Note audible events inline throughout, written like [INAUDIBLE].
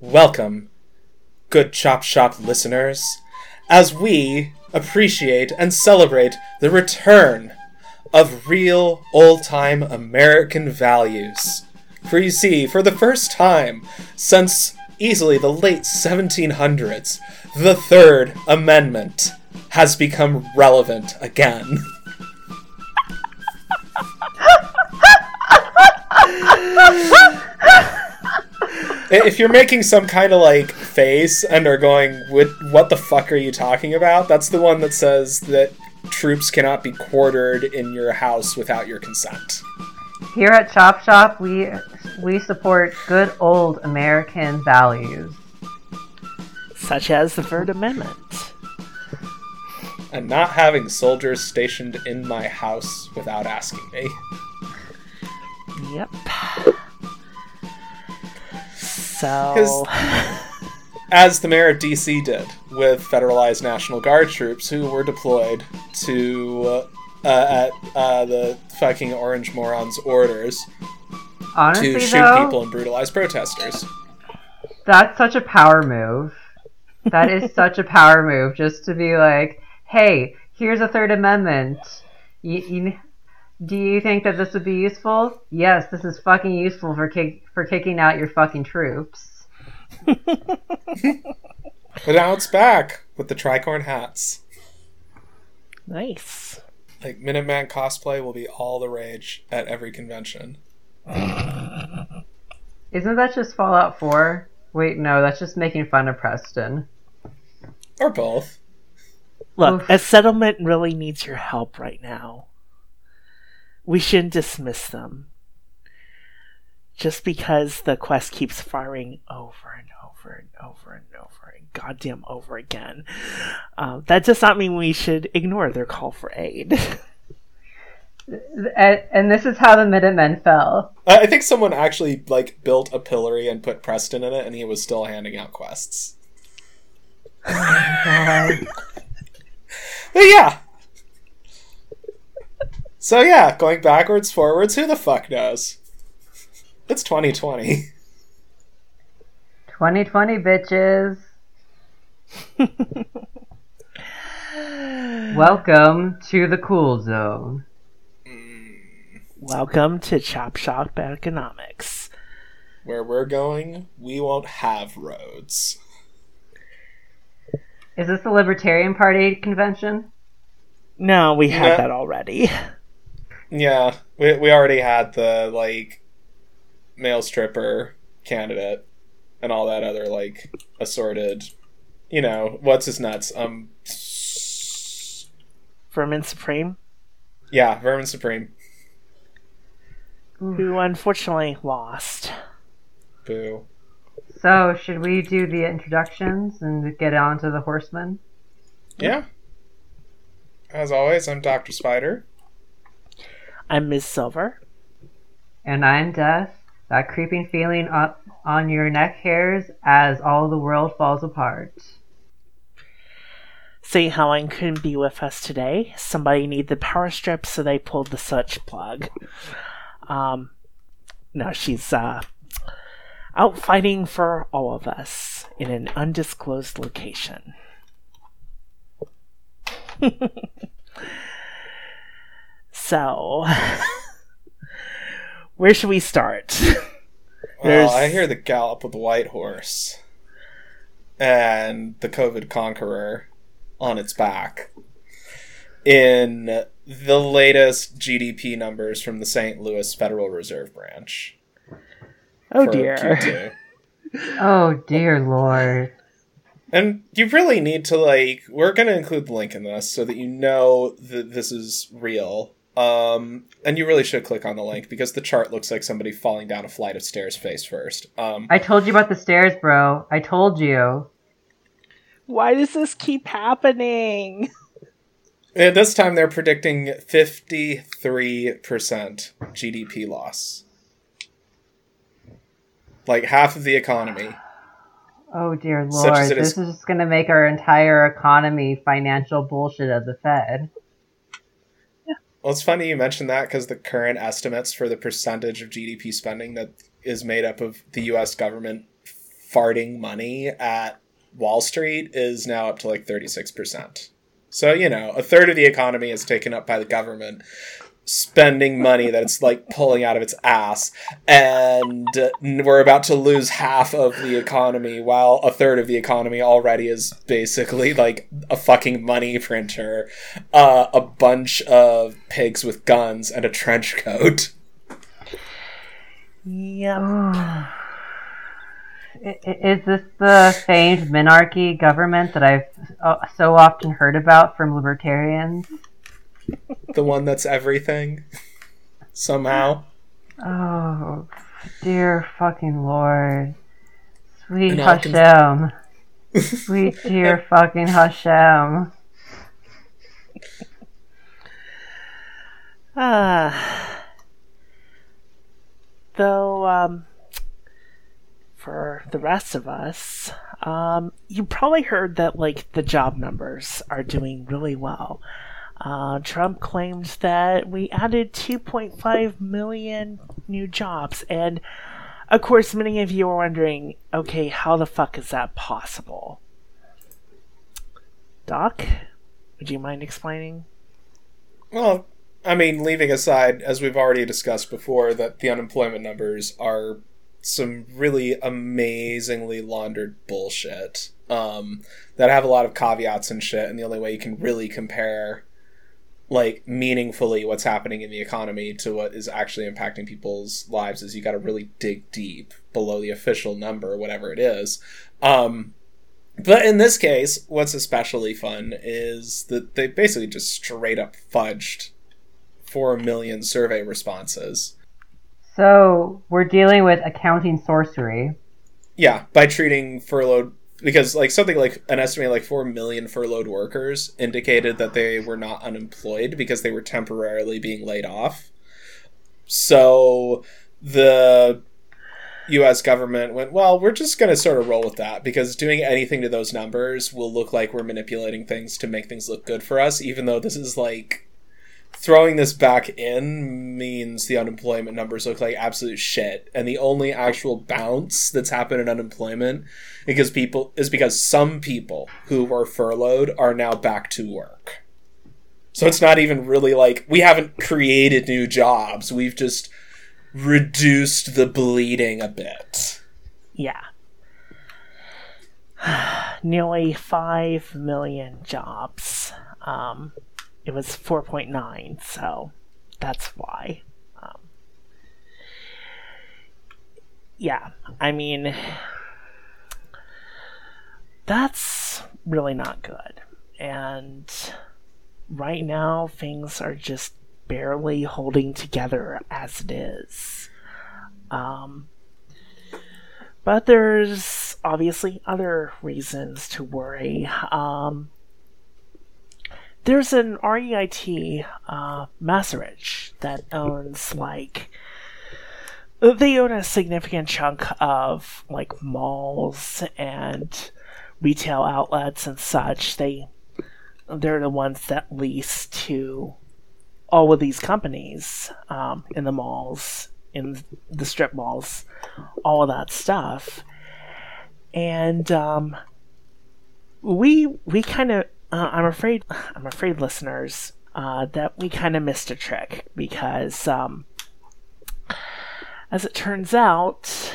Welcome, good Chop Shop listeners, as we appreciate and celebrate the return of real old time American values. For you see, for the first time since easily the late 1700s, the Third Amendment has become relevant again. if you're making some kind of like face and are going, "What? What the fuck are you talking about?" That's the one that says that troops cannot be quartered in your house without your consent. Here at Chop Shop, we we support good old American values. such as the Third Amendment. And not having soldiers stationed in my house without asking me. Yep. So, [LAUGHS] As the mayor of DC did with federalized National Guard troops who were deployed to uh, at uh, the fucking Orange Morons' orders Honestly, to shoot though, people and brutalize protesters. that's such a power move. That is [LAUGHS] such a power move, just to be like, "Hey, here's a Third Amendment. You, you, do you think that this would be useful? Yes, this is fucking useful for kick, for kicking out your fucking troops." But now it's back with the tricorn hats. nice. Like Minuteman cosplay will be all the rage at every convention. [LAUGHS] Isn't that just Fallout 4? Wait, no, that's just making fun of Preston. Or both. Look, Oof. a settlement really needs your help right now. We shouldn't dismiss them. Just because the quest keeps firing over and over and over and goddamn over again. Um, that does not mean we should ignore their call for aid. [LAUGHS] And, and this is how the Minutemen fell. I I think someone actually like built a pillory and put Preston in it, and he was still handing out quests. [LAUGHS] But yeah. So yeah, going backwards, forwards, who the fuck knows? It's 2020. 2020, bitches. [LAUGHS] Welcome to the cool zone. Mm. Welcome to Chop Shop Economics. Where we're going, we won't have roads. Is this the Libertarian Party convention? No, we had Yeah. that already. Yeah, we we already had the like male stripper candidate and all that other like assorted, you know, what's his nuts? Um, Vermin Supreme, yeah, Vermin Supreme. who unfortunately lost. Boo. So, should we do the introductions and get on to the horsemen? Yeah. As always, I'm Doctor Spider. I'm Ms. Silver. And I'm Death. That creeping feeling on, on your neck hairs as all the world falls apart. St. Helen couldn't be with us today. Somebody needed the power strip, so they pulled the such plug. Um, no, she's uh, out fighting for all of us in an undisclosed location. [LAUGHS] so, [LAUGHS] where should we start? Well, I hear the gallop of the white horse and the COVID conqueror on its back in the latest GDP numbers from the St. Louis Federal Reserve Branch. Oh dear. Q2. [LAUGHS] Oh dear lord. And you really need to like we're going to include the link in this so that you know that this is real. Um and you really should click on the link because the chart looks like somebody falling down a flight of stairs face first. Um I told you about the stairs, bro. I told you. Why does this keep happening? And this time they're predicting 53% GDP loss. Like half of the economy. Oh dear lord, this is- is just going to make our entire economy financial bullshit of the Fed. Well, it's funny you mentioned that because the current estimates for the percentage of GDP spending that is made up of the US government farting money at Wall Street is now up to like 36%. So, you know, a third of the economy is taken up by the government spending money that it's like pulling out of its ass. And uh, we're about to lose half of the economy while a third of the economy already is basically like a fucking money printer, uh, a bunch of pigs with guns, and a trench coat. Yeah. Is this the famed minarchy government that I've uh, so often heard about from libertarians? [LAUGHS] The one that's everything. Somehow. Oh, dear fucking lord. Sweet And all cons- Hashem. [LAUGHS] Sweet dear fucking Hashem. Ah. [SIGHS] Though, um, for the rest of us, um, you probably heard that, like, the job numbers are doing really well. Uh, Trump claims that we added 2.5 million new jobs, and of course, many of you are wondering okay, how the fuck is that possible? Doc, would you mind explaining? Well, I mean, leaving aside, as we've already discussed before, that the unemployment numbers are some really amazingly laundered bullshit um, that have a lot of caveats and shit, and the only way you can really compare like meaningfully what's happening in the economy to what is actually impacting people's lives is you got to really dig deep below the official number whatever it is um, but in this case, what's especially fun is that they basically just straight up fudged 4 million survey responses. So, we're dealing with accounting sorcery. Yeah, by treating furloughed because like something like an estimated like 4 million furloughed workers indicated that they were not unemployed because they were temporarily being laid off. So the US government went, well, we're just going to sort of roll with that because doing anything to those numbers will look like we're manipulating things to make things look good for us, even though this is like throwing this back in means the unemployment numbers look like absolute shit. And the only actual bounce that's happened in unemployment because people is because some people who were furloughed are now back to work. So it's not even really like we haven't created new jobs. We've just reduced the bleeding a bit. Yeah. [SIGHS] Nearly 5 million jobs. Um, it was 4.9, so that's why. Um, yeah, I mean, that's really not good. And right now, things are just barely holding together as it is. Um, but there's obviously other reasons to worry. Um, there's an REIT, uh, Macerich, that owns like they own a significant chunk of like malls and retail outlets and such. They they're the ones that lease to all of these companies um, in the malls, in the strip malls, all of that stuff. And um, we we kind of uh, I'm afraid [SIGHS] I'm afraid listeners uh, that we kind of missed a trick because um, as it turns out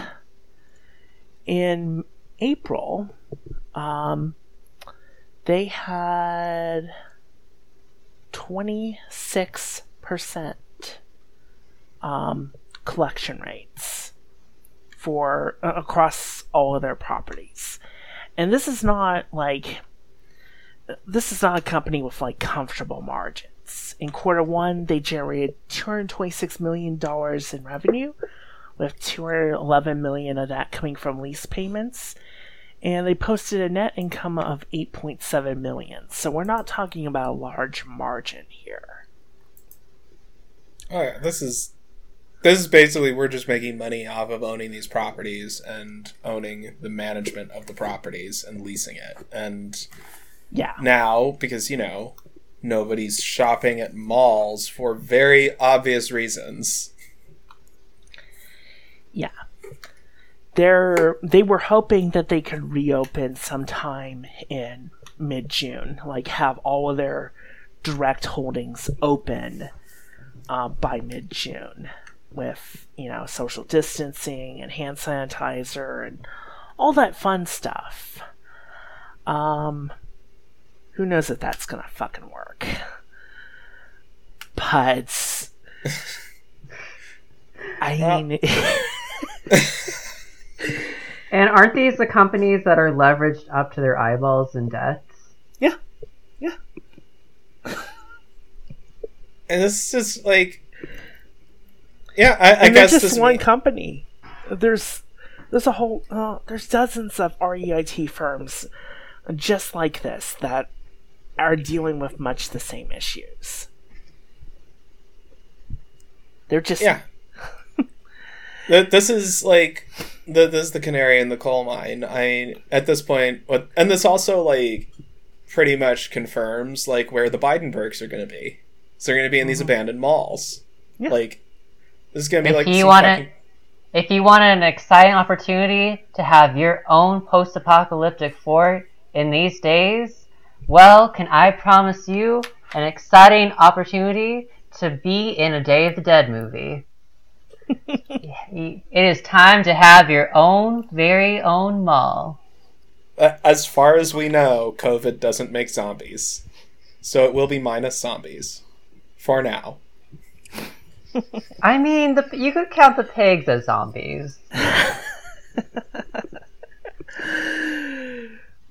in April um, they had 26% um, collection rates for uh, across all of their properties. And this is not like this is not a company with like comfortable margins. In quarter one, they generated $226 million in revenue, with 211 million of that coming from lease payments. and they posted a net income of 8.7 million. So we're not talking about a large margin here. Oh yeah, this is this is basically we're just making money off of owning these properties and owning the management of the properties and leasing it. And Yeah. now because you know nobody's shopping at malls for very obvious reasons. Yeah. They're they were hoping that they could reopen sometime in mid June, like have all of their direct holdings open uh, by mid June with, you know, social distancing and hand sanitizer and all that fun stuff. Um who knows if that's gonna fucking work. But I mean [LAUGHS] And aren't these the companies that are leveraged up to their eyeballs in debts? Yeah. Yeah. And this is just like Yeah, I, I and guess just this one me- company. There's there's a whole uh, there's dozens of REIT firms just like this that are dealing with much the same issues. They're just Yeah. [LAUGHS] This is like the this is the canary in the coal mine. I at this and this also like pretty much confirms like where the Bidenbergs are going to be. So they're going to be in these mm-hmm. abandoned malls. Yeah. Like this is going to be If like you wanna- fucking- If you want an exciting opportunity to have your own post apocalyptic fort in these days, well, can I promise you an exciting opportunity to be in a Day of the Dead movie? it is time to have your own very own mall. Uh, as far as we know, COVID doesn't make zombies, so it will be minus zombies for now. I mean, the, you could count the pigs as zombies. [LAUGHS]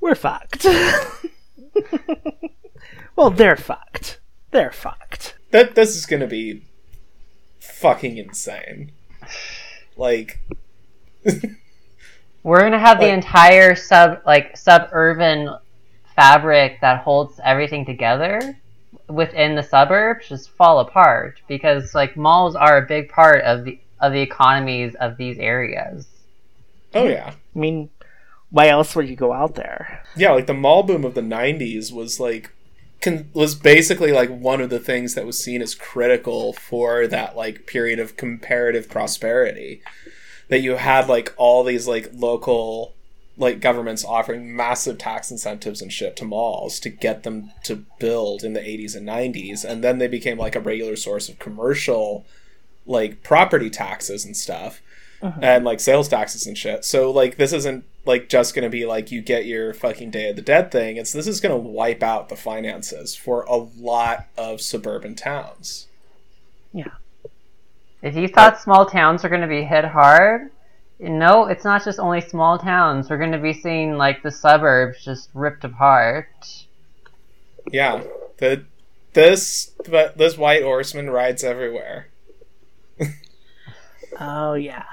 we're fucked. [LAUGHS] [LAUGHS] well, they're fucked. They're fucked. That this is going to be fucking insane. Like [LAUGHS] We're gonna have the entire sub like suburban fabric that holds everything together within the suburbs just fall apart because like malls are a big part of the of the economies of these areas. oh yeah. I mean, why else would you go out there? yeah, like the mall boom of the '90s was like con- was basically like one of the things that was seen as critical for that like period of comparative prosperity. That you had like all these like local like governments offering massive tax incentives and shit to malls to get them to build in the 80s and 90s and then they became like a regular source of commercial like property taxes and stuff uh-huh. and like sales taxes and shit. So like this isn't like just gonna be like you get your fucking Day of the Dead thing. It's this is gonna wipe out the finances for a lot of suburban towns. Yeah. If you thought small towns are gonna be hit hard, no, it's not just only small towns. We're gonna be seeing like the suburbs just ripped apart. Yeah, the this but this white horseman rides everywhere. [LAUGHS] Oh, yeah.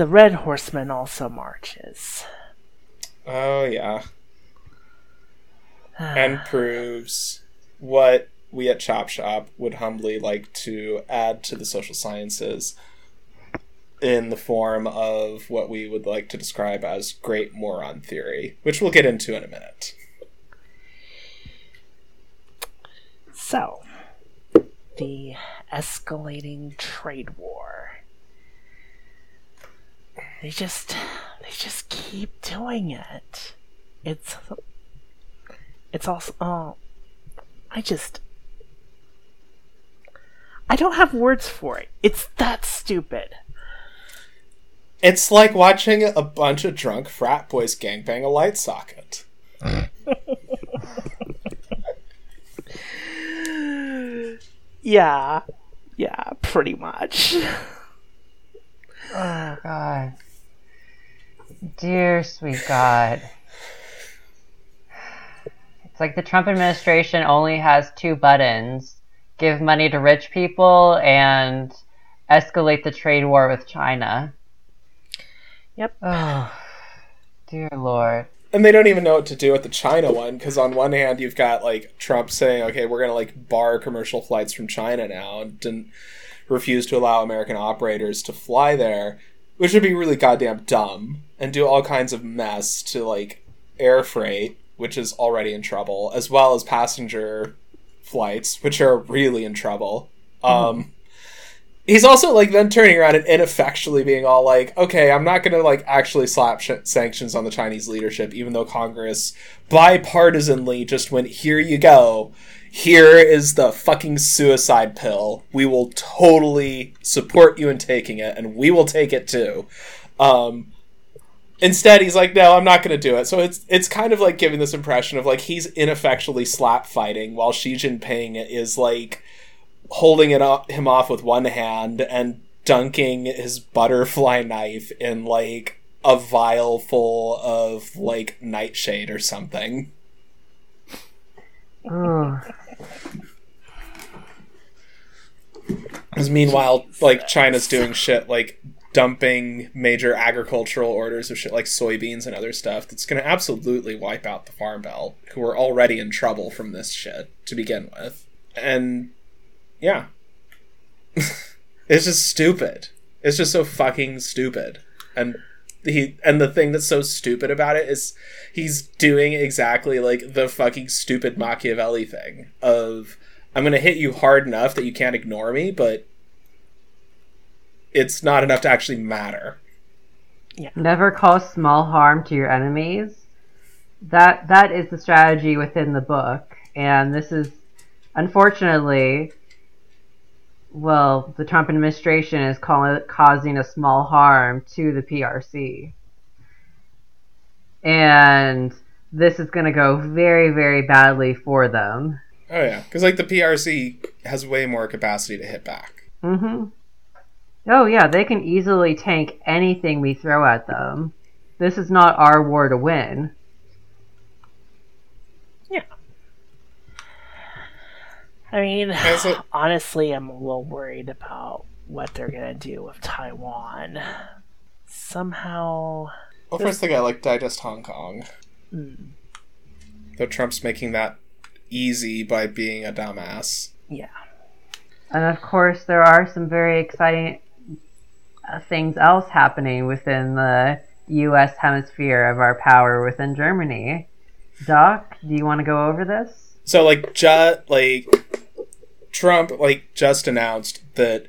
The Red Horseman also marches. Oh yeah, ah. and proves what we at Chop Shop would humbly like to add to the social sciences in the form of what we would like to describe as great moron theory, which we'll get into in a minute. So, the escalating trade war. They just they just keep doing it. It's it's also oh I just I don't have words for it. It's that stupid. It's like watching a bunch of drunk frat boys gangbang a light socket. [LAUGHS] Yeah. Yeah, pretty much. Oh God, dear sweet God. It's like the Trump administration only has two buttons: give money to rich people and escalate the trade war with China. Yep. Oh, [SIGHS] Dear Lord. and they don't even know what to do with the China one because on one hand you've got like Trump saying, "Okay, we're going to like bar commercial flights from China now," and didn't refuse to allow American operators to fly there, which would be really goddamn dumb and do all kinds of mess to like air freight, which is already in trouble, as well as passenger flights, which are really in trouble. Um, he's also like then turning around and ineffectually being all like, okay, I'm not going to like actually slap sh- sanctions on the Chinese leadership, even though Congress bipartisanly just went, here you go. Here is the fucking suicide pill. We will totally support you in taking it, and we will take it too. Um, instead, he's like, no, I'm not going to do it. So it's it's kind of like giving this impression of like he's ineffectually slap fighting, while Xi Jinping is like holding it up, him off with one hand and dunking his butterfly knife in like a vial full of like nightshade or something. Ooh. Because meanwhile, like China's doing shit like dumping major agricultural orders of shit like soybeans and other stuff that's going to absolutely wipe out the farm belt, who are already in trouble from this shit to begin with. And yeah, [LAUGHS] it's just stupid. It's just so fucking stupid. And he and the thing that's so stupid about it is he's doing exactly like the fucking stupid Machiavelli thing of I'm going to hit you hard enough that you can't ignore me, but it's not enough to actually matter. Never cause small harm to your enemies. That that is the strategy within the book, and this is unfortunately, well, the Trump administration is call- causing a small harm to the PRC, and this is going to go very very badly for them. Oh yeah, because like the PRC has way more capacity to hit back. Mm-hmm. Oh yeah, they can easily tank anything we throw at them. This is not our war to win. Yeah. I mean, As a- [SIGHS] honestly, I'm a little worried about what they're gonna do with Taiwan. Somehow, Well, first they got like digest Hong Kong. mm, Though Trump's making that easy by being a dumbass. yeah, And of course, there are some very exciting things else happening within the U.S. hemisphere of our power within Germany. Doc, do you want to go over this? So like ju- like Trump like just announced that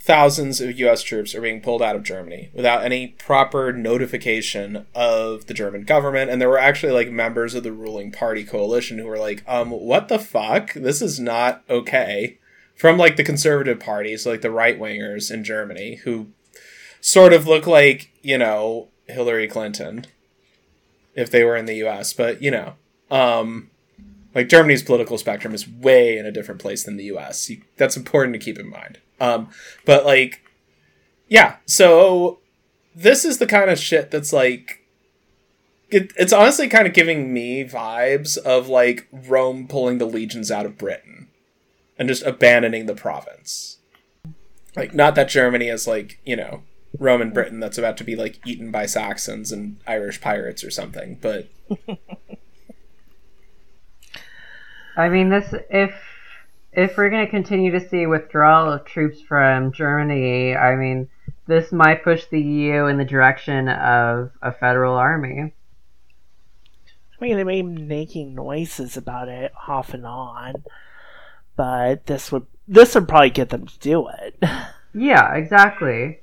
thousands of US troops are being pulled out of Germany without any proper notification of the German government and there were actually like members of the ruling party coalition who were like um what the fuck this is not okay from like the conservative parties like the right wingers in Germany who sort of look like you know Hillary Clinton if they were in the US but you know um like Germany's political spectrum is way in a different place than the U.S. You, that's important to keep in mind. Um, but like, yeah. So this is the kind of shit that's like, it, it's honestly kind of giving me vibes of like Rome pulling the legions out of Britain and just abandoning the province. Like, not that Germany is like you know Roman Britain that's about to be like eaten by Saxons and Irish pirates or something, but [LAUGHS] I mean, this if if we're going to continue to see withdrawal of troops from Germany, I mean, this might push the EU in the direction of a federal army. I mean, they've been making noises about it off and on, but this would this would probably get them to do it. [LAUGHS] Yeah, exactly.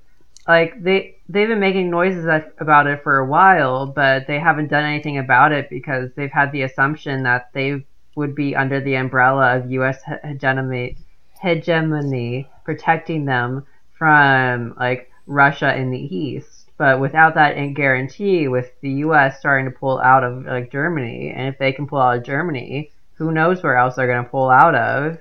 Like they they've been making noises uh, about it for a while, but they haven't done anything about it because they've had the assumption that they would be under the umbrella of U.S. hegemony, hegemony protecting them from like Russia in the east. But without that guarantee, with the U.S. starting to pull out of like Germany, and if they can pull out of Germany, who knows where else they're going to pull out of?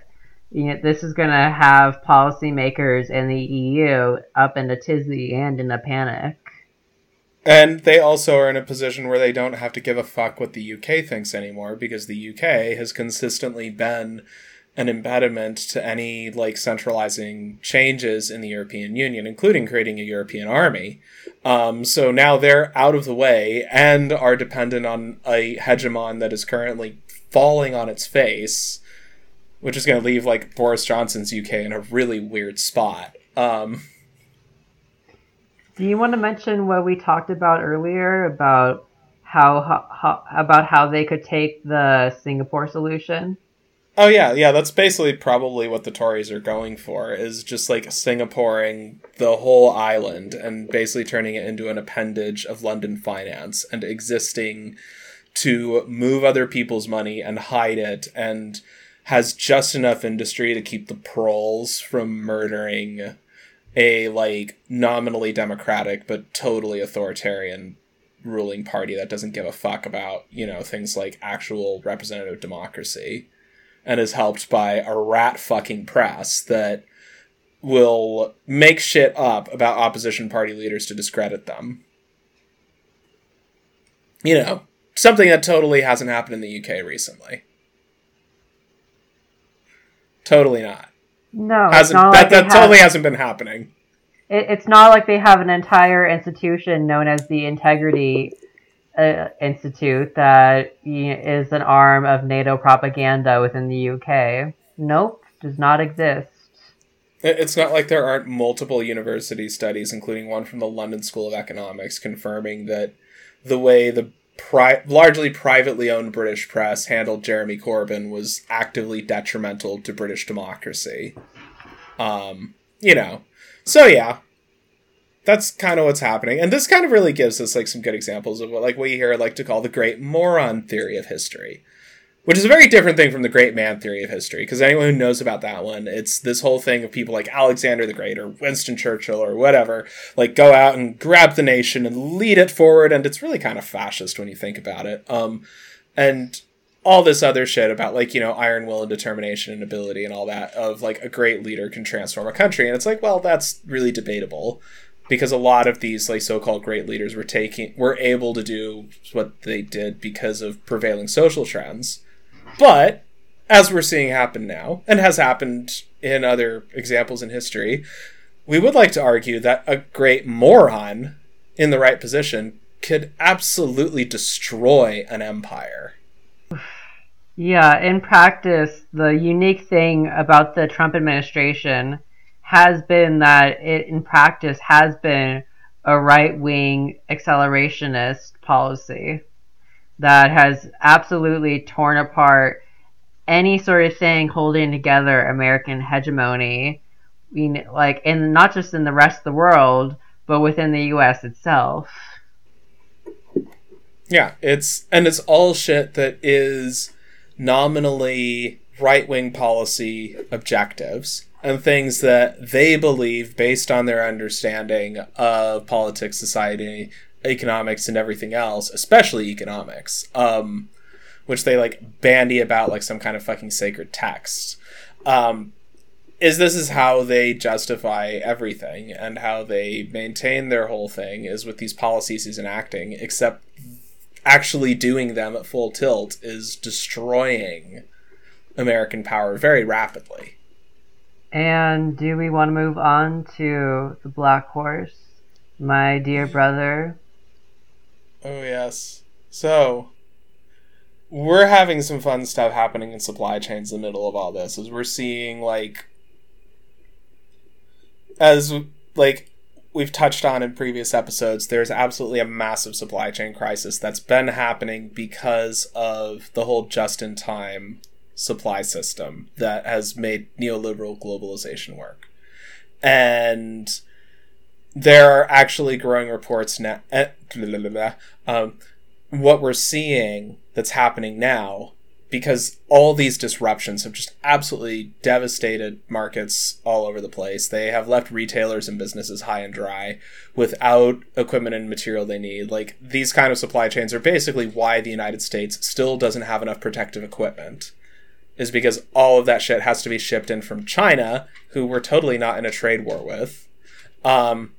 You know, this is going to have policymakers in the EU up in a tizzy and in a panic. And they also are in a position where they don't have to give a fuck what the UK thinks anymore because the UK has consistently been an impediment to any like centralizing changes in the European Union, including creating a European army. Um, so now they're out of the way and are dependent on a hegemon that is currently falling on its face, which is going to leave like Boris Johnson's UK in a really weird spot. Um, Do you want to mention what we talked about earlier about how, how, how about how they could take the Singapore solution? Oh yeah, yeah, that's basically probably what the Tories are going for is just like Singaporeing the whole island and basically turning it into an appendage of London finance and existing to move other people's money and hide it and has just enough industry to keep the proles from murdering a like nominally democratic but totally authoritarian ruling party that doesn't give a fuck about, you know, things like actual representative democracy and is helped by a rat fucking press that will make shit up about opposition party leaders to discredit them. You know, something that totally hasn't happened in the UK recently. Totally not. No, Hasn't not that like that have- totally hasn't been happening. it, it's not like they have an entire institution known as the Integrity uh, Institute that is an arm of NATO propaganda within the UK. Nope, does not exist. It's not like there aren't multiple university studies, including one from the London School of Economics, confirming that the way the pri- largely privately owned British press handled Jeremy Corbyn was actively detrimental to British democracy. Um, you know, so yeah, that's kind of what's happening, and this kind of really gives us like some good examples of what like we here like to call the great moron theory of history which is a very different thing from the great man theory of history because anyone who knows about that one it's this whole thing of people like alexander the great or winston churchill or whatever like go out and grab the nation and lead it forward and it's really kind of fascist when you think about it. Um and all this other shit about like you know iron will and determination and ability and all that of like a great leader can transform a country and it's like well that's really debatable because a lot of these like so-called great leaders were taking were able to do what they did because of prevailing social trends but as we're seeing happen now, and has happened in other examples in history, we would like to argue that a great moron in the right position could absolutely destroy an empire. Yeah, in practice, the unique thing about the Trump administration has been that it, in practice, has been a right wing accelerationist policy that has absolutely torn apart any sort of thing holding together American hegemony, you know, like, and not just in the rest of the world, but within the U.S. itself. Yeah, it's and it's all shit that is nominally right-wing policy objectives and things that they believe based on their understanding of politics, society, economics and everything else, especially economics. Um which they like bandy about like some kind of fucking sacred text. Um is this is how they justify everything and how they maintain their whole thing is with these policies he's enacting, except actually doing them at full tilt is destroying American power very rapidly. And do we want to move on to the Black Horse, my dear brother? Oh yes. So we're having some fun stuff happening in supply chains in the middle of all this as we're seeing like as like we've touched on in previous episodes there's absolutely a massive supply chain crisis that's been happening because of the whole just in time supply system that has made neoliberal globalization work and there are actually growing reports now. eh. Um, what we're seeing that's happening now, because all these disruptions have just absolutely devastated markets all over the place. They have left retailers and businesses high and dry without equipment and material they need. Like these kind of supply chains are basically why the United States still doesn't have enough protective equipment is because all of that shit has to be shipped in from China, who we're totally not in a trade war with. Um,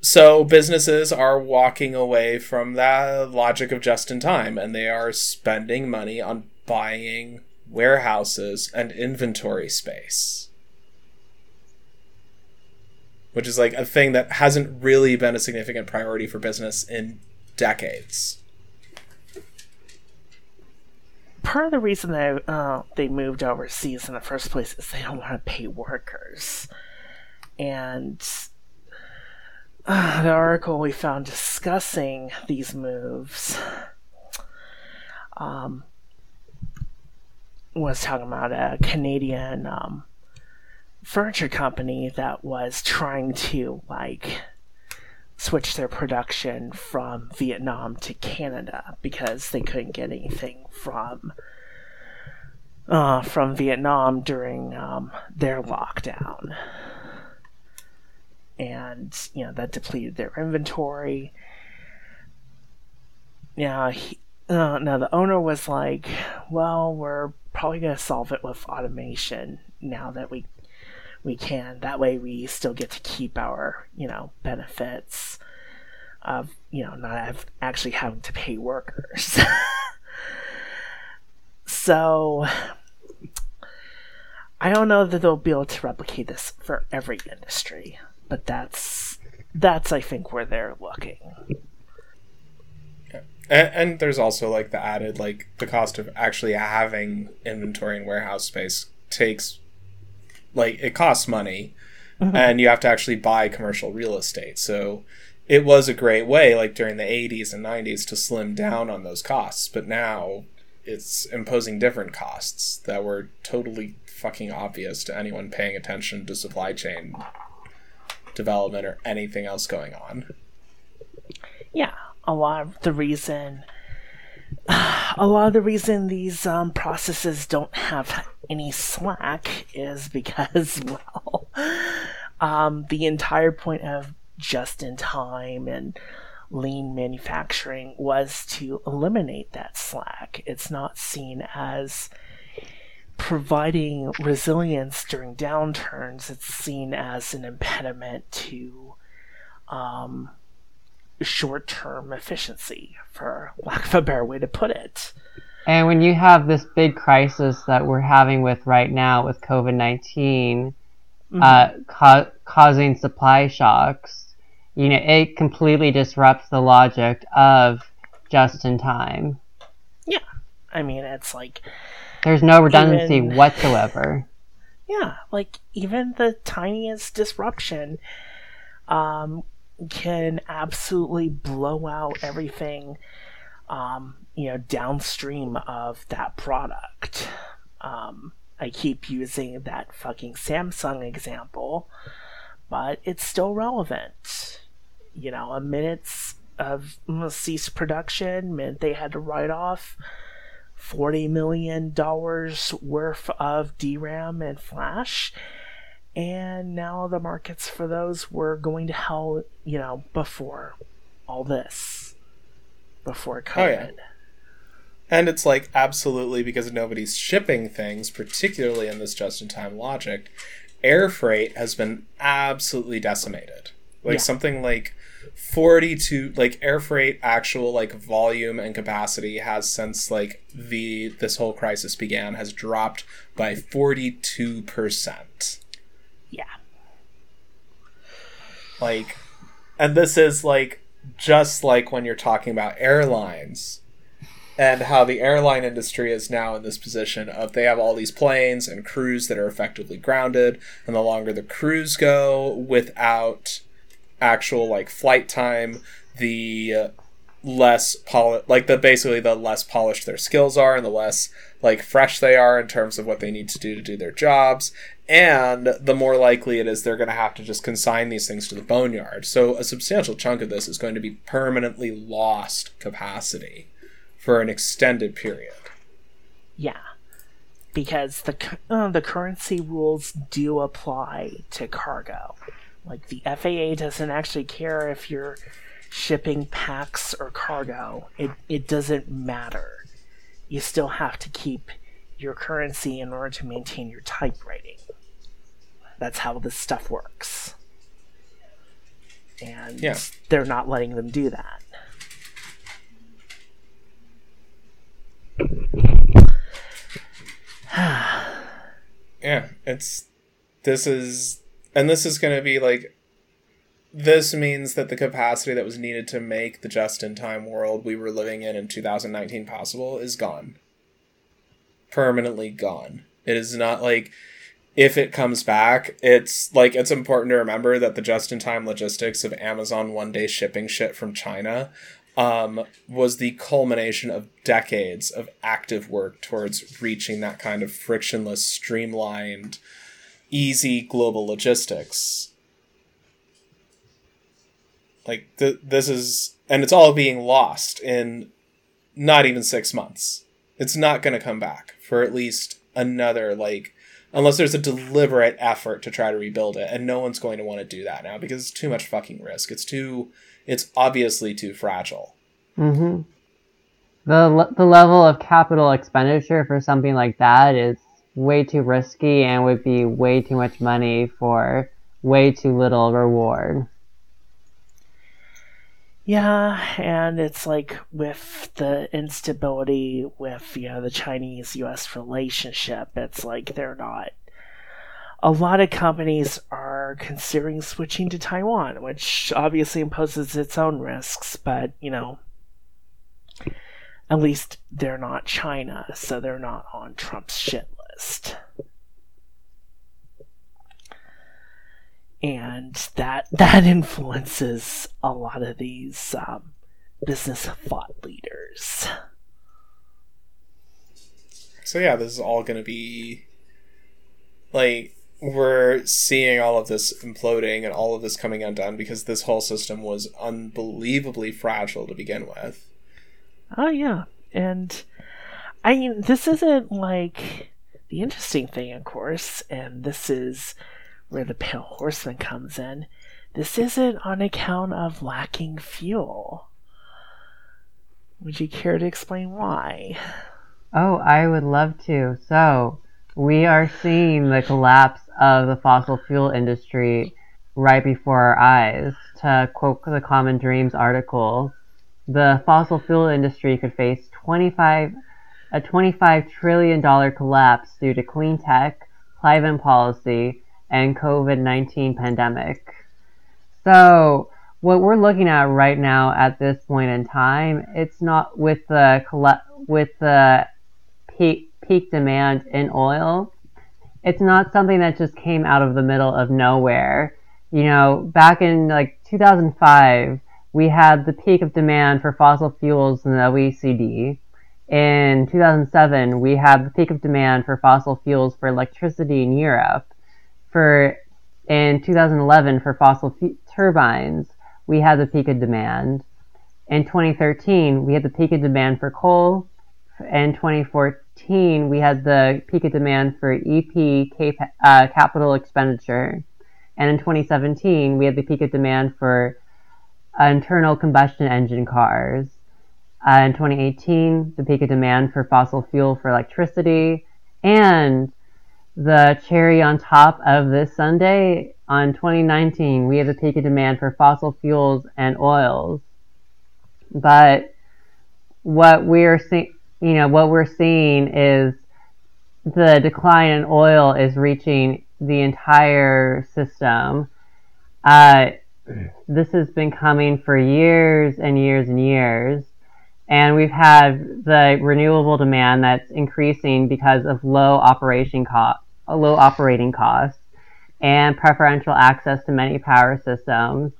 so businesses are walking away from that logic of just in time, and they are spending money on buying warehouses, and inventory space. Which is like a thing that hasn't really been a significant priority for business in decades. Part of the reason that uh, they moved overseas in the first place is they don't want to pay workers. And uh, the article we found discussing these moves um, was talking about a Canadian um, furniture company that was trying to like switch their production from Vietnam to Canada because they couldn't get anything from uh, from Vietnam during um, their lockdown, and you know that depleted their inventory. Yeah, he, uh, now the owner was like, "Well, we're probably going to solve it with automation now that we we can. That way, we still get to keep our you know benefits of you know not actually having to pay workers." [LAUGHS] so. I don't know that they'll be able to replicate this for every industry, but that's that's I think where they're looking. And, and there's also like the added like the cost of actually having inventory and warehouse space takes like it costs money Mm-hmm. and you have to actually buy commercial real estate. So it was a great way like during the 80s and 90s to slim down on those costs, but now it's imposing different costs that were totally fucking obvious to anyone paying attention to supply chain development or anything else going on. yeah, a lot of the reason a lot of the reason these um, processes don't have any slack is because [LAUGHS] well um, the entire point of just in time and lean manufacturing was to eliminate that slack it's not seen as providing resilience during downturns it's seen as an impediment to um, short term efficiency, for lack of a better way to put it. And when you have this big crisis that we're having with right now with COVID 19 uh, ca- causing supply shocks, you know, it completely disrupts the logic of just in time. Yeah. I mean, it's like, There's no redundancy Even- whatsoever. [LAUGHS] yeah, like even the tiniest disruption um, can absolutely blow out everything, um, you know, downstream of that product. Um, I keep using that fucking Samsung example, but it's still relevant. You know, a minute's of mm, cease production meant they had to write off forty million dollars worth of DRAM and flash, and now the markets for those were going to hell. You know, before all this, before COVID. Oh, yeah. And it's like absolutely because nobody's shipping things, particularly in this just in time logic, air freight has been absolutely decimated. Like Yeah. something like 42 like air freight actual like volume and capacity has since like the this whole crisis began has dropped by 42%. Yeah, like and this is like just like when you're talking about airlines and how the airline industry is now in this position of they have all these planes and crews that are effectively grounded and the longer the crews go without actual like flight time the less poli- like the basically the less polished their skills are and the less like fresh they are in terms of what they need to do to do their jobs and the more likely it is they're going to have to just consign these things to the boneyard. So a substantial chunk of this is going to be permanently lost capacity for an extended period. Yeah, because the uh, the currency rules do apply to cargo. Like the FAA doesn't actually care if you're shipping pax or cargo. It it doesn't matter. You still have to keep your currency in order to maintain your type rating. That's how this stuff works. And Yeah. they're not letting them do that. [SIGHS] Yeah, it's this is and this is going to be like this means that the capacity that was needed to make the just-in-time world we were living in in 2019 possible is gone. Permanently gone. It is not like if it comes back, it's like it's important to remember that the just-in-time logistics of Amazon one day shipping shit from China um, was the culmination of decades of active work towards reaching that kind of frictionless, streamlined, easy global logistics. Like th- this is, and it's all being lost in not even six months. It's not going to come back for at least another like unless there's a deliberate effort to try to rebuild it and no one's going to want to do that now because it's too much fucking risk it's too it's obviously too fragile Mm-hmm. The the level of capital expenditure for something like that is way too risky and would be way too much money for way too little reward. Yeah, and it's like with the instability with you know the Chinese U.S. relationship, it's like they're not. A lot of companies are considering switching to Taiwan, which obviously imposes its own risks, but you know, at least they're not China, so they're not on Trump's shit list. And that [LAUGHS] that influences a lot of these um, business thought leaders. So yeah, this is all going to be like we're seeing all of this imploding and all of this coming undone because this whole system was unbelievably fragile to begin with. Oh yeah, and I mean this isn't like the interesting thing, of course, and this is where the pale horseman comes in. This isn't on account of lacking fuel. Would you care to explain why? Oh, I would love to. So, we are seeing the collapse of the fossil fuel industry right before our eyes. To quote the Common Dreams article, the fossil fuel industry could face 25 a 25 trillion dollar collapse due to clean tech, climate policy, and COVID-19 pandemic. So, what we're looking at right now at this point in time, it's not with the with the peak peak demand in oil. It's not something that just came out of the middle of nowhere. You know, back in like 2005, we had the peak of demand for fossil fuels in the OECD. In 2007, we had the peak of demand for fossil fuels for electricity in Europe. For in 2011, for fossil f- turbines, we had the peak of demand. In 2013, we had the peak of demand for coal. In 2014, we had the peak of demand for EP uh, capital expenditure. And in 2017, we had the peak of demand for internal combustion engine cars. Uh, in 2018, the peak of demand for fossil fuel for electricity, and the cherry on top of this Sunday, on 2019, we have the peak of demand for fossil fuels and oils. But what we're seeing, you know, what we're seeing is the decline in oil is reaching the entire system. Uh, this has been coming for years and years and years. And we've had the renewable demand that's increasing because of low operation cost, low operating costs and preferential access to many power systems.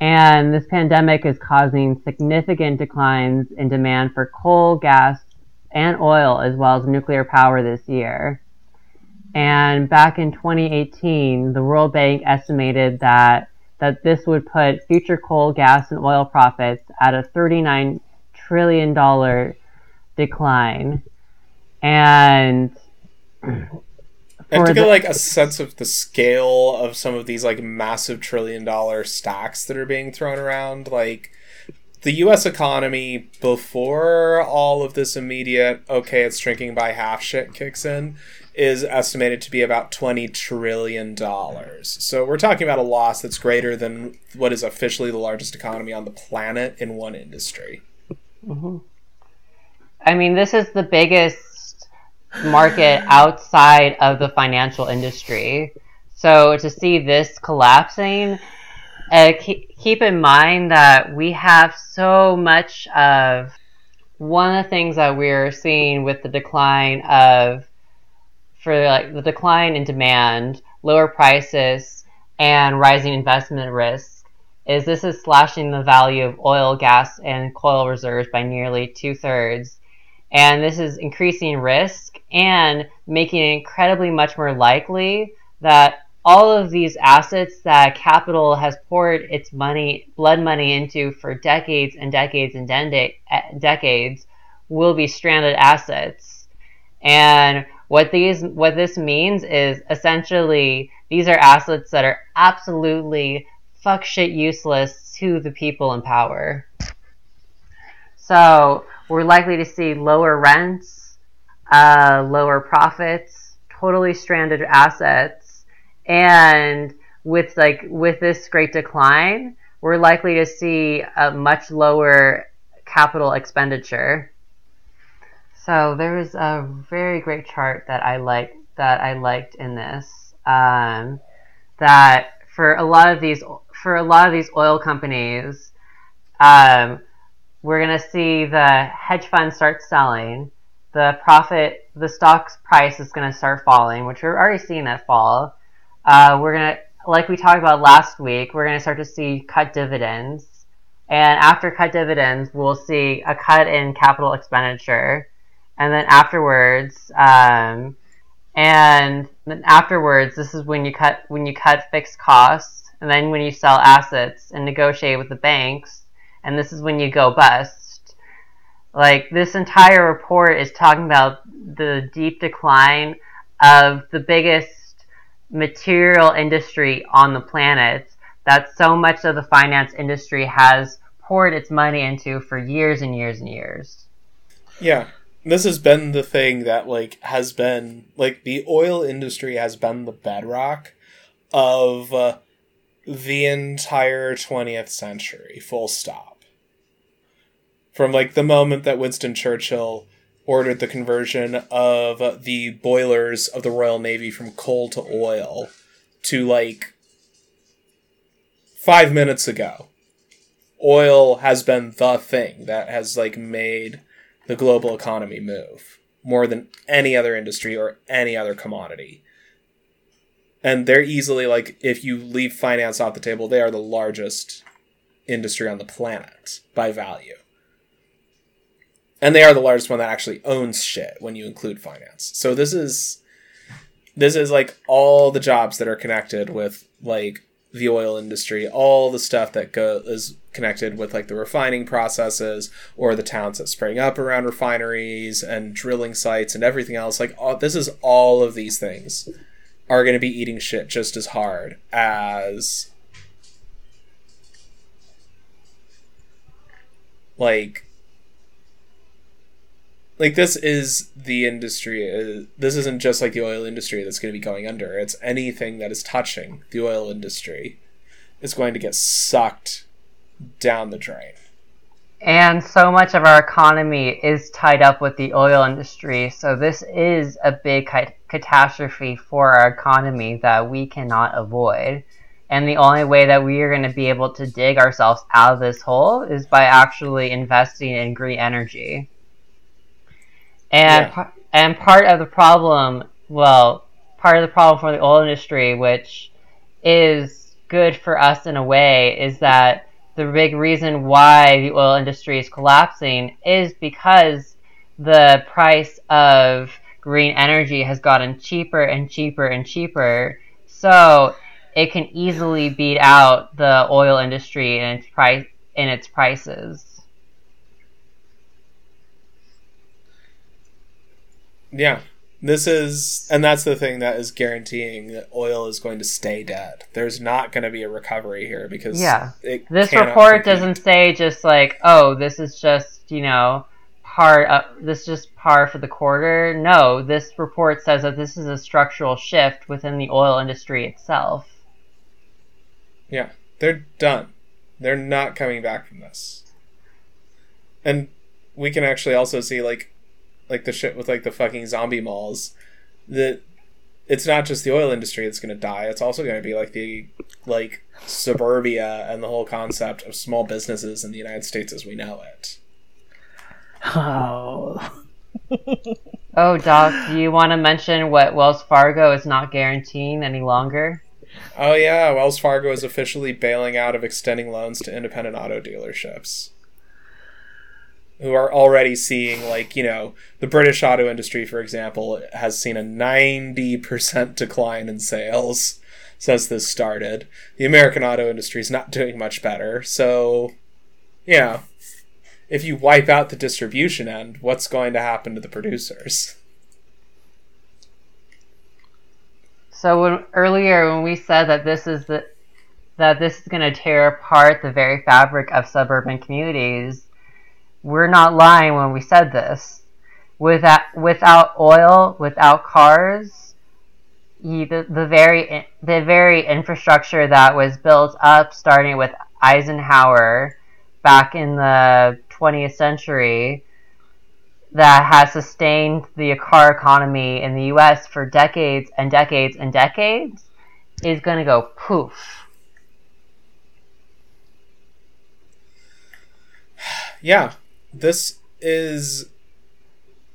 And this pandemic is causing significant declines in demand for coal, gas, and oil, as well as nuclear power this year. And back in 2018, the World Bank estimated that that this would put future coal, gas, and oil profits at a $39 trillion dollar decline. And and to get like a sense of the scale of some of these like massive trillion dollar stacks that are being thrown around, like the US economy before all of this immediate okay it's shrinking by half shit kicks in is estimated to be about 20 trillion dollars. So we're talking about a loss that's greater than what is officially the largest economy on the planet in one industry. Mm-hmm. I mean, this is the biggest market outside of the financial industry. So to see this collapsing, uh, keep in mind that we have so much of one of the things that we're seeing with the decline of for like the decline in demand, lower prices, and rising investment risk is this is slashing the value of oil, gas, and coal reserves by nearly two thirds. And this is increasing risk and making it incredibly much more likely that all of these assets that capital has poured its money, blood money into for decades and decades and eh, decades will be stranded assets. And what these what this means is essentially these are assets that are absolutely fuck shit useless to the people in power. So we're likely to see lower rents, uh, lower profits, totally stranded assets, and with like with this great decline, we're likely to see a much lower capital expenditure. So there was a very great chart that I liked that I liked in this. Um, that for a lot of these for a lot of these oil companies, um, we're gonna see the hedge funds start selling. The profit, the stock's price is gonna start falling, which we're already seeing that fall. Uh, we're gonna, like we talked about last week, we're gonna start to see cut dividends, and after cut dividends, we'll see a cut in capital expenditure and then afterwards, um, and then afterwards, this is when you cut when you cut fixed costs, and then when you sell assets and negotiate with the banks, and this is when you go bust. Like this entire report is talking about the deep decline of the biggest material industry on the planet that so much of the finance industry has poured its money into for years and years and years. Yeah this has been the thing that like has been like the oil industry has been the bedrock of uh, the entire 20th century full stop from like the moment that Winston Churchill ordered the conversion of the boilers of the Royal Navy from coal to oil to like 5 minutes ago oil has been the thing that has like made the global economy move more than any other industry or any other commodity. And they're easily like, if you leave finance off the table, they are the largest industry on the planet by value. And they are the largest one that actually owns shit when you include finance. So this is this is like all the jobs that are connected with like the oil industry, all the stuff that go is connected with like the refining processes or the towns that spring up around refineries and drilling sites and everything else. Like all, this is all of these things are going to be eating shit just as hard as like like this is the industry uh, this isn't just like the oil industry that's going to be going under. It's anything that is touching the oil industry is going to get sucked down the drain. And so much of our economy is tied up with the oil industry so this is a big catastrophe for our economy that we cannot avoid and the only way that we are going to be able to dig ourselves out of this hole is by actually investing in green energy and yeah. and part of the problem, well, part of the problem for the oil industry, which is good for us in a way, is that the big reason why the oil industry is collapsing is because the price of green energy has gotten cheaper and cheaper and cheaper. So it can easily beat out the oil industry in its price in its prices. Yeah. This is, and that's the thing that is guaranteeing that oil is going to stay dead. There's not going to be a recovery here because yeah, this report compete. doesn't say just like, oh, this is just you know part. Of, uh, this is just par for the quarter. No, this report says that this is a structural shift within the oil industry itself. Yeah, they're done. They're not coming back from this, and we can actually also see like like the shit with like the fucking zombie malls, that it's not just the oil industry that's going to die. It's also going to be like the like suburbia and the whole concept of small businesses in the United States as we know it. Oh. Oh, Doc, do you want to mention what Wells Fargo is not guaranteeing any longer? Oh yeah, Wells Fargo is officially bailing out of extending loans to independent auto dealerships. Who are already seeing like, you know, the British auto industry for example has seen a 90% decline in sales since this started. The American auto industry is not doing much better. So, yeah, if you wipe out the distribution end, what's going to happen to the producers? So when, earlier when we said that this is the that this is going to tear apart the very fabric of suburban communities, we're not lying when we said this. Without without oil, without cars, the, the very the very infrastructure that was built up starting with Eisenhower back in the 20th century that has sustained the car economy in the US for decades and decades and decades is going to go poof. [SIGHS] Yeah, this is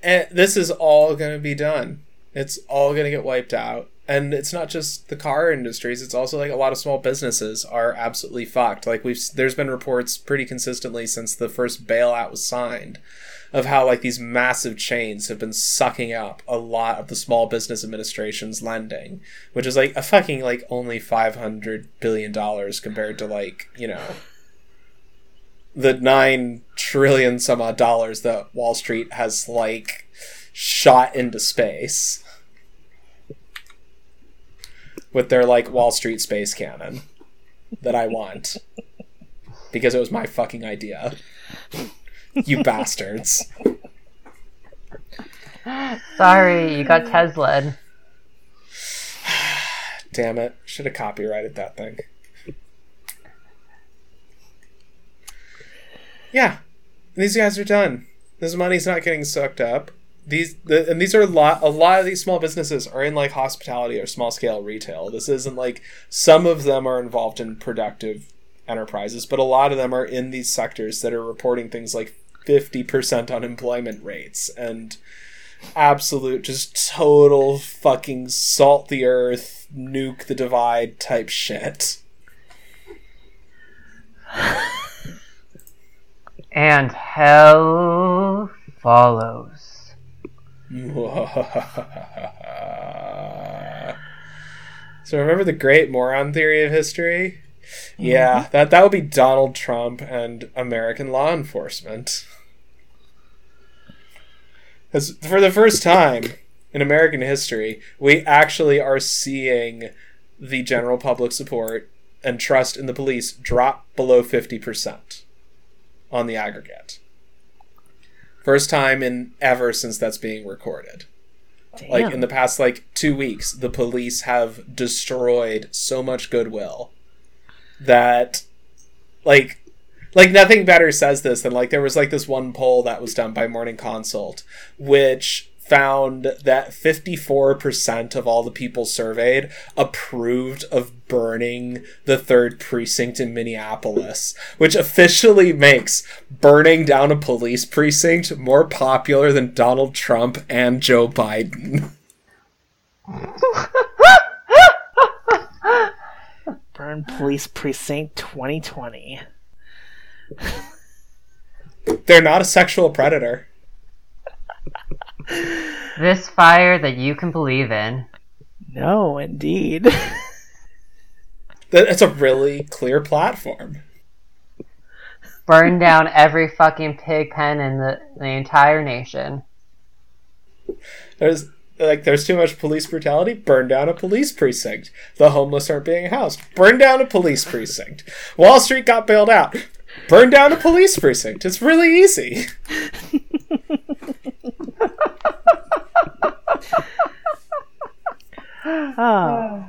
eh, this is all going to be done. It's all going to get wiped out. And it's not just the car industries, it's also like a lot of small businesses are absolutely fucked. Like we've there's been reports pretty consistently since the first bailout was signed of how like these massive chains have been sucking up a lot of the small business administration's lending, which is like a fucking like only 500 billion dollars compared to like, you know, the 9 trillion some odd dollars that Wall Street has like shot into space with their like Wall Street space cannon that I want because it was my fucking idea. You bastards. Sorry, you got Tesla. Damn it. Should have copyrighted that thing. Yeah. These guys are done. This money's not getting sucked up. These the, and these are a lot a lot of these small businesses are in like hospitality or small scale retail. This isn't like some of them are involved in productive enterprises, but a lot of them are in these sectors that are reporting things like 50% unemployment rates and absolute just total fucking salt the earth, nuke the divide type shit. And hell follows. [LAUGHS] so remember the great moron theory of history? Yeah, mm-hmm. that that would be Donald Trump and American law enforcement. Because for the first time in American history, we actually are seeing the general public support and trust in the police drop below 50% on the aggregate. First time in ever since that's being recorded. Like in the past like 2 weeks, the police have destroyed so much goodwill that like like nothing better says this than like there was like this one poll that was done by Morning Consult which found that 54% of all the people surveyed approved of burning the third precinct in Minneapolis, which officially makes burning down a police precinct more popular than Donald Trump and Joe Biden. [LAUGHS] Burn Police Precinct 2020. They're not a sexual predator. This fire that you can believe in. No, indeed. [LAUGHS] That's a really clear platform. Burn down every fucking pig pen in the, the entire nation. There's like there's too much police brutality. Burn down a police precinct. The homeless aren't being housed. Burn down a police precinct. Wall Street got bailed out. Burn down a police precinct. It's really easy. [LAUGHS] Oh.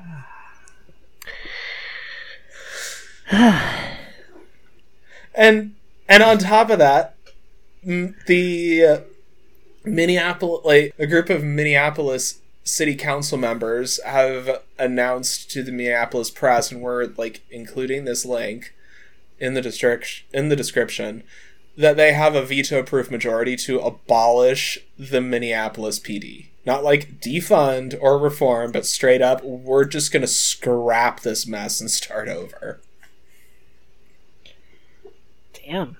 [SIGHS] And and on top of that, the uh, Minneapolis, like a group of Minneapolis city council members have announced to the Minneapolis press, and we're like including this link in the description in the description that they have a veto-proof majority to abolish the Minneapolis PD. Not like defund or reform, but straight up, we're just gonna scrap this mess and start over. Damn.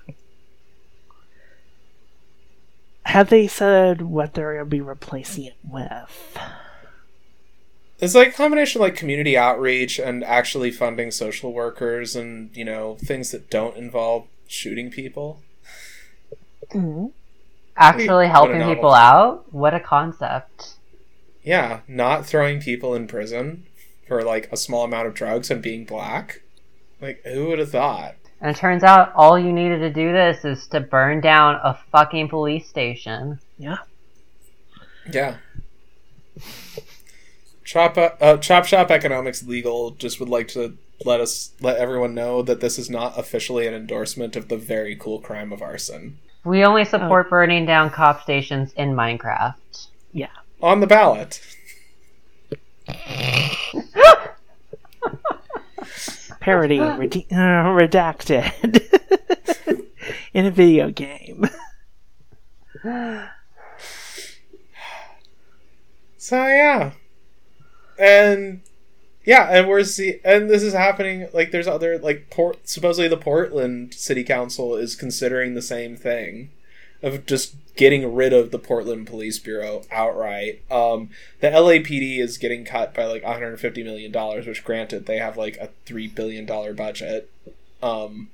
Have they said what they're going to be replacing it with? It's like a combination of like community outreach and actually funding social workers and, you know, things that don't involve shooting people. Mm-hmm. Actually helping people out? What a concept. Yeah, not throwing people in prison for like a small amount of drugs and being black. Like, who would have thought? And it turns out all you needed to do this is to burn down a fucking police station. Yeah. Yeah. Chop uh, Chop Shop Economics Legal just would like to let us let everyone know that this is not officially an endorsement of the very cool crime of arson. We only support burning down cop stations in Minecraft. Yeah. On the ballot. [LAUGHS] Parody rede- uh, redacted [LAUGHS] in a video game. So yeah, and yeah, and we're see, and this is happening. Like, there's other like port. Supposedly, the Portland City Council is considering the same thing, of just getting rid of the Portland Police Bureau outright. Um, the LAPD is getting cut by like 150 million dollars, which granted they have like a three billion dollar budget. Um,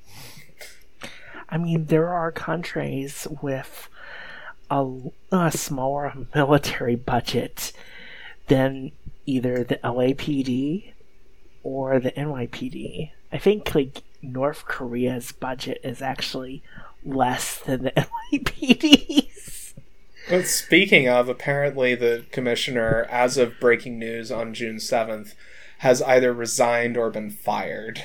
I mean, there are countries with a, a smaller military budget than either the LAPD or the NYPD. I think like North Korea's budget is actually less than the [LAUGHS] LAPD's. But speaking of, apparently the commissioner, as of breaking news on June 7th, has either resigned or been fired.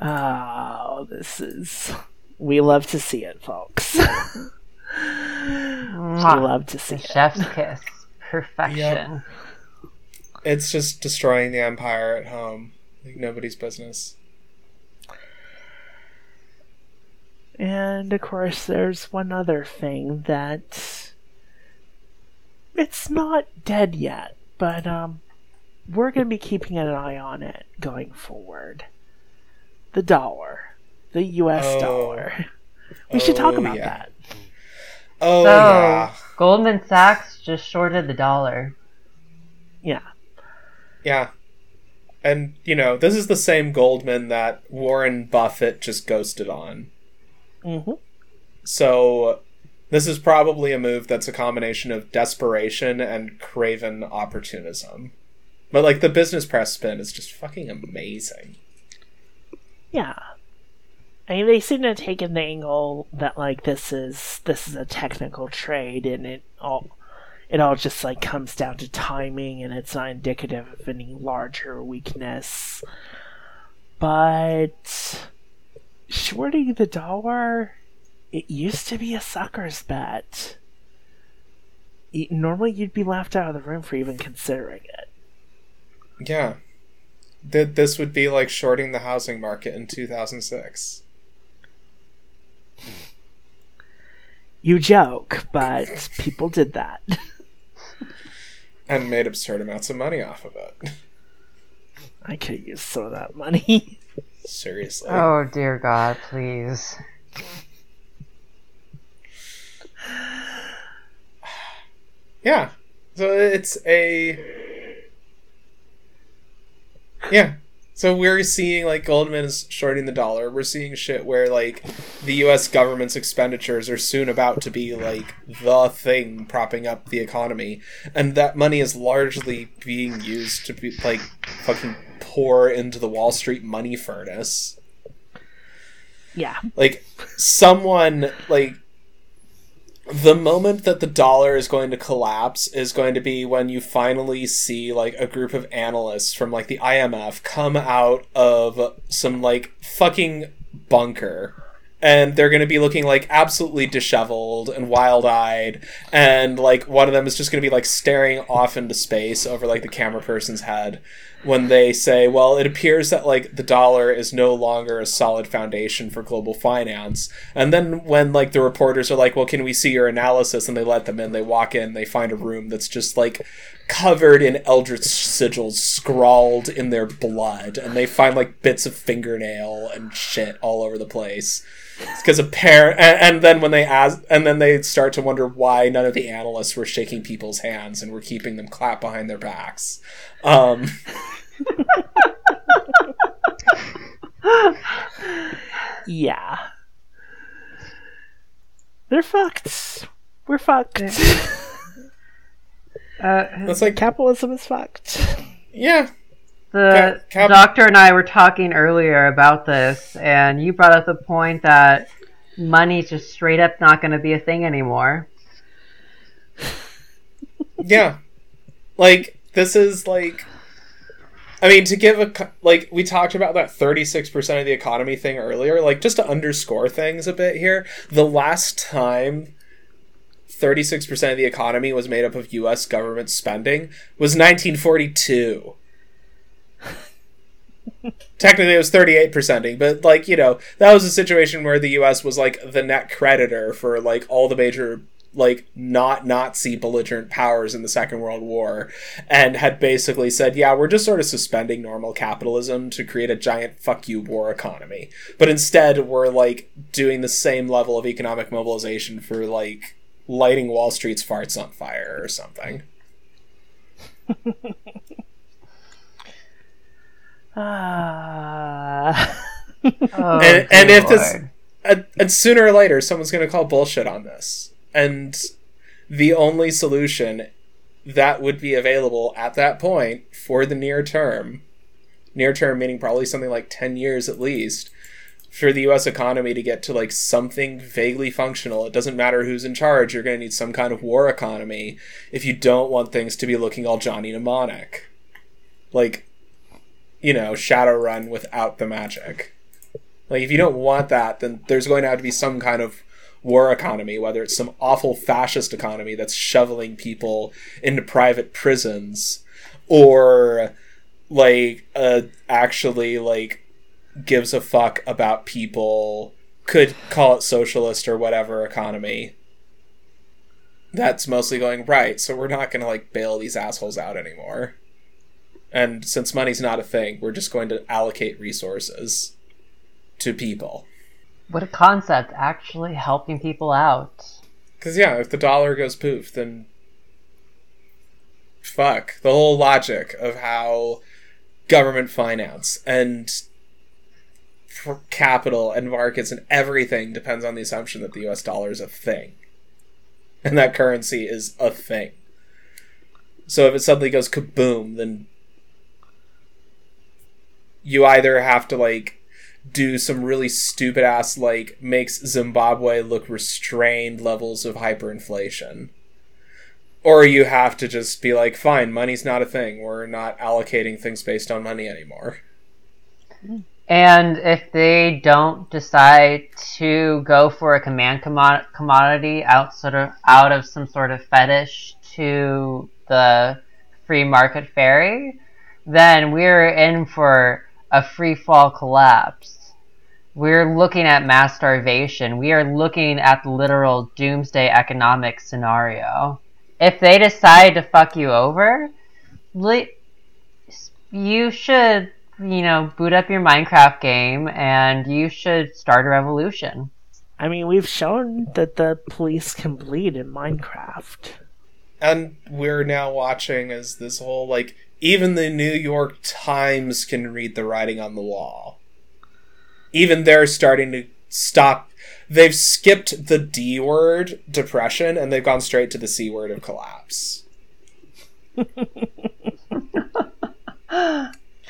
Oh, this is. We love to see it, folks. [LAUGHS] we love to see The it. chef's kiss. Perfection. It's just destroying the empire at home. Like nobody's business. And of course, there's one other thing that it's not dead yet, but um, we're going to be keeping an eye on it going forward. The dollar, the U.S. Oh. dollar. We should talk Oh, about yeah. that. Oh, So, yeah. Goldman Sachs just shorted the dollar. Yeah, Yeah. And, you know, this is the same Goldman that Warren Buffett just ghosted on. Mm-hmm. So, this is probably a move that's a combination of desperation and craven opportunism. But, like, the business press spin is just fucking amazing. yeah. I mean, they seem to have taken the angle that like this is this is a technical trade, and it all it all just like comes down to timing, and it's not indicative of any larger weakness. But shorting the dollar, it used to be a sucker's bet. Normally, you'd be laughed out of the room for even considering it. Yeah. Th- this would be like shorting the housing market in 2006. You joke, but people did that. And made absurd amounts of money off of it. I could use some of that money. Seriously. Oh dear God, please. Yeah. So it's a. Yeah. So we're seeing like Goldman is shorting the dollar. We're seeing shit where like the U.S. government's expenditures are soon about to be like the thing propping up the economy, and that money is largely being used to be like fucking pour into the Wall Street money furnace. Yeah. like someone like the moment that the dollar is going to collapse is going to be when you finally see like a group of analysts from like the IMF come out of some like fucking bunker and they're going to be looking like absolutely disheveled and wild-eyed and like one of them is just going to be like staring off into space over like the camera person's head when they say well it appears that like the dollar is no longer a solid foundation for global finance. And then when like the reporters are like well can we see your analysis? And they let them in. They walk in. They find a room that's just like covered in eldritch sigils scrawled in their blood. And they find like bits of fingernail and shit all over the place. Because apparent and, and then when they ask and then they start to wonder why none of the analysts were shaking people's hands and were keeping them clap behind their backs. Um [LAUGHS] Yeah. They're fucked. We're fucked. [LAUGHS] Uh, it's like Capitalism is fucked. yeah the Cap- cap- doctor and I were talking earlier about this, and you brought up the point that money's just straight up not going to be a thing anymore. yeah like this is like i mean to give a like we talked about that 36% of the economy thing earlier like just to underscore things a bit here the last time 36% of the economy was made up of us government spending was 1942 [LAUGHS] technically it was 38%ing but like you know that was a situation where the us was like the net creditor for like all the major like not Nazi belligerent powers in the Second World War and had basically said, yeah, we're just sort of suspending normal capitalism to create a giant fuck you war economy. But instead, we're like doing the same level of economic mobilization for like lighting Wall Street's farts on fire or something. Ah. Oh, and, and if this and, and sooner or later someone's going to call bullshit on this and the only solution that would be available at that point for the near term near term meaning probably something like 10 years at least for the US economy to get to like something vaguely functional it doesn't matter who's in charge you're going to need some kind of war economy if you don't want things to be looking all Johnny mnemonic. Like you know Shadowrun without the magic. Like, if you don't want that, then there's going to have to be some kind of war economy, whether it's some awful fascist economy that's shoveling people into private prisons, or like uh, actually like gives a fuck about people, could call it socialist or whatever economy. That's mostly going right, so we're not going to like bail these assholes out anymore. And since money's not a thing, we're just going to allocate resources to people. What a concept, actually helping people out. Because, yeah, if the dollar goes poof, then fuck. The whole logic of how government finance and capital and markets and everything depends on the assumption that the US dollar is a thing. And that currency is a thing. So if it suddenly goes kaboom, then you either have to, like, do some really stupid ass like makes Zimbabwe look restrained levels of hyperinflation. Or you have to just be like, fine, money's not a thing. We're not allocating things based on money anymore. And if they don't decide to go for a command commo- commodity out sort of out of some sort of fetish to the free market fairy, then we're in for a free fall collapse. We're looking at mass starvation. We are looking at the literal doomsday economic scenario. If they decide to fuck you over, li- you should, you know, boot up your Minecraft game and you should start a revolution. I mean, we've shown that the police can bleed in Minecraft. And we're now watching as this whole like even the New York Times can read the writing on the wall. Even they're starting to stop. They've skipped the D word, depression, and they've gone straight to the C word of collapse. [LAUGHS]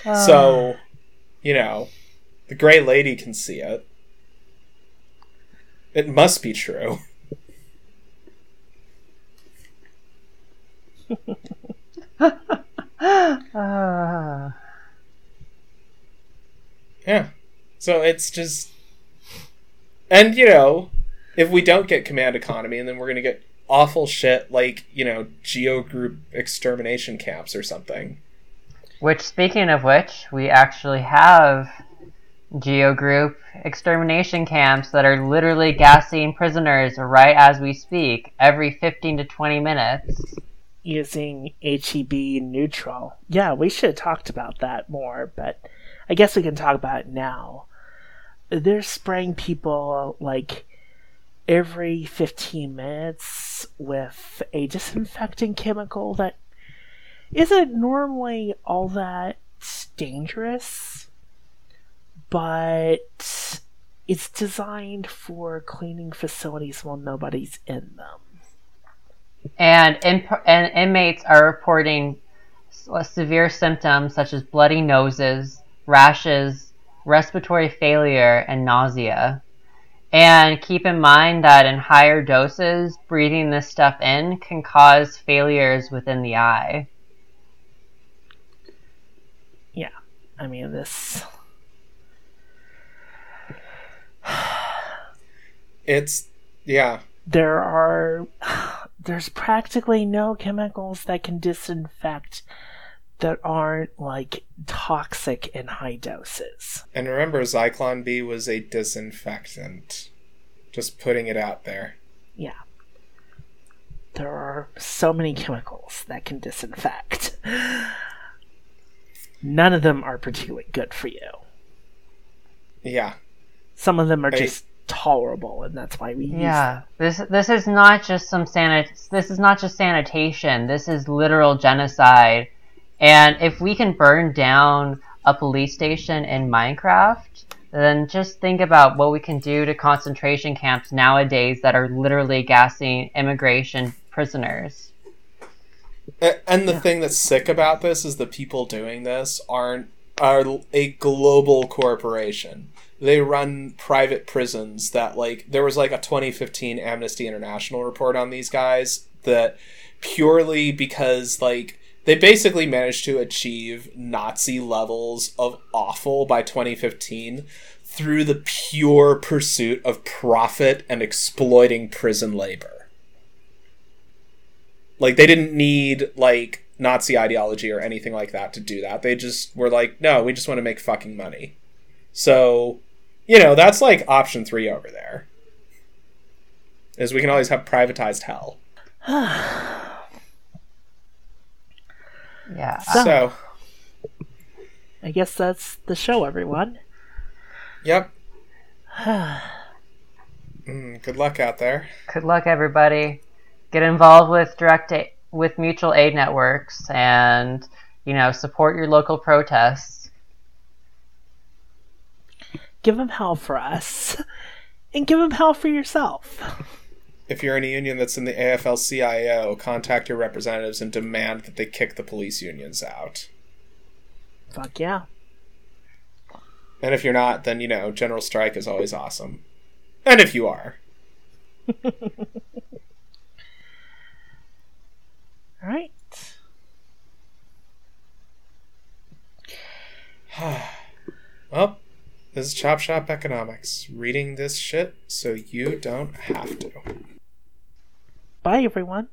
so, you know, the Gray Lady can see it. It must be true. [LAUGHS] [LAUGHS] [GASPS] Yeah. So it's just And you know, if we don't get command economy, and then we're gonna get awful shit like you know geo group extermination camps or something. Which, speaking of which, we actually have Geo Group extermination camps that are literally gassing prisoners right as we speak, every 15 to 20 minutes. Using HDQ Neutral. Yeah, we should have talked about that more, but I guess we can talk about it now. They're spraying people like every 15 minutes with a disinfecting chemical that isn't normally all that dangerous, but it's designed for cleaning facilities while nobody's in them. And, in, and inmates are reporting uh, severe symptoms such as bloody noses, rashes, respiratory failure, and nausea. And keep in mind that in higher doses, breathing this stuff in can cause failures within the eye. Yeah, I mean, this. it's, yeah. There are. There's practically no chemicals that can disinfect that aren't like toxic in high doses. And remember, Zyklon B was a disinfectant. Just putting it out there. Yeah. There are so many chemicals that can disinfect. None of them are particularly good for you. Yeah. Some of them are I... just tolerable and that's why we yeah this this is not just some sanit this is not just sanitation this is literal genocide and if we can burn down a police station in Minecraft, then just think about what we can do to concentration camps nowadays that are literally gassing immigration prisoners. And the yeah. thing that's sick about this is the people doing this aren't are a global corporation. They run private prisons that like there was like a 2015 Amnesty International report on these guys that purely because like they basically managed to achieve Nazi levels of awful by 2015 through the pure pursuit of profit and exploiting prison labor. Like they didn't need like Nazi ideology or anything like that to do that. They just were like, no, we just want to make fucking money. So, you know, that's like option 3 over there. Is we can always have privatized hell. [SIGHS] Yeah. So, I guess that's the show, everyone. Yep. [SIGHS] mm, good luck out there. Good luck, everybody. Get involved with direct a- with mutual aid networks, and you know support your local protests. Give them hell for us, and give them hell for yourself if you're in a union that's in the AFL CIO, contact your representatives and demand that they kick the police unions out. Fuck yeah. And if you're not, then, you know, general strike is always awesome. And if you are. [LAUGHS] All right. [SIGHS] well, this is Chop Shop Economics, reading this shit so you don't have to. Bye, everyone.